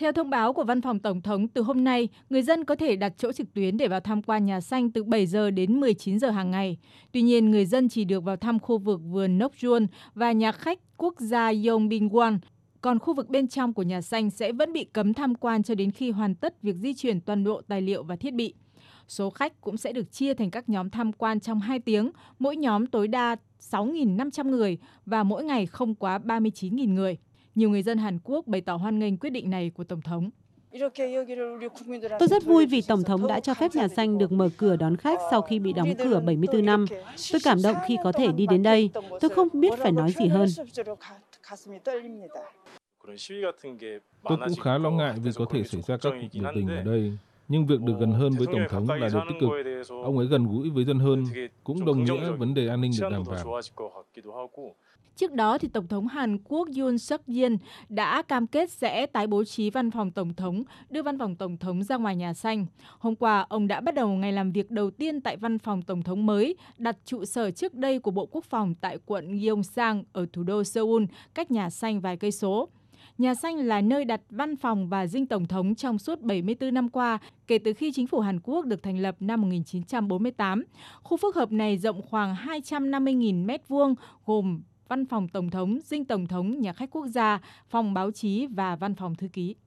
Theo thông báo của Văn phòng Tổng thống, từ hôm nay, người dân có thể đặt chỗ trực tuyến để vào tham quan nhà xanh từ 7 giờ đến 19 giờ hàng ngày. Tuy nhiên, người dân chỉ được vào thăm khu vực vườn Nokjun và nhà khách quốc gia Yongbingwan. Còn khu vực bên trong của nhà xanh sẽ vẫn bị cấm tham quan cho đến khi hoàn tất việc di chuyển toàn bộ tài liệu và thiết bị. Số khách cũng sẽ được chia thành các nhóm tham quan trong 2 tiếng, mỗi nhóm tối đa 6.500 người và mỗi ngày không quá 39.000 người. Nhiều người dân Hàn Quốc bày tỏ hoan nghênh quyết định này của Tổng thống. Tôi rất vui vì Tổng thống đã cho phép nhà xanh được mở cửa đón khách sau khi bị đóng cửa 74 năm. Tôi cảm động khi có thể đi đến đây. Tôi không biết phải nói gì hơn. Tôi cũng khá lo ngại vì có thể xảy ra các cuộc biểu tình ở đây. Nhưng việc được gần hơn với Tổng thống là điều tích cực. Ông ấy gần gũi với dân hơn, cũng đồng nghĩa vấn đề an ninh được đảm bảo. Trước đó, thì Tổng thống Hàn Quốc Yoon suk yeol đã cam kết sẽ tái bố trí văn phòng Tổng thống, đưa văn phòng Tổng thống ra ngoài nhà xanh. Hôm qua, ông đã bắt đầu ngày làm việc đầu tiên tại văn phòng Tổng thống mới, đặt trụ sở trước đây của Bộ Quốc phòng tại quận Gyeongsang ở thủ đô Seoul, cách nhà xanh vài cây số. Nhà xanh là nơi đặt văn phòng và dinh tổng thống trong suốt 74 năm qua, kể từ khi chính phủ Hàn Quốc được thành lập năm 1948. Khu phức hợp này rộng khoảng 250.000 m2, gồm văn phòng tổng thống, dinh tổng thống, nhà khách quốc gia, phòng báo chí và văn phòng thư ký.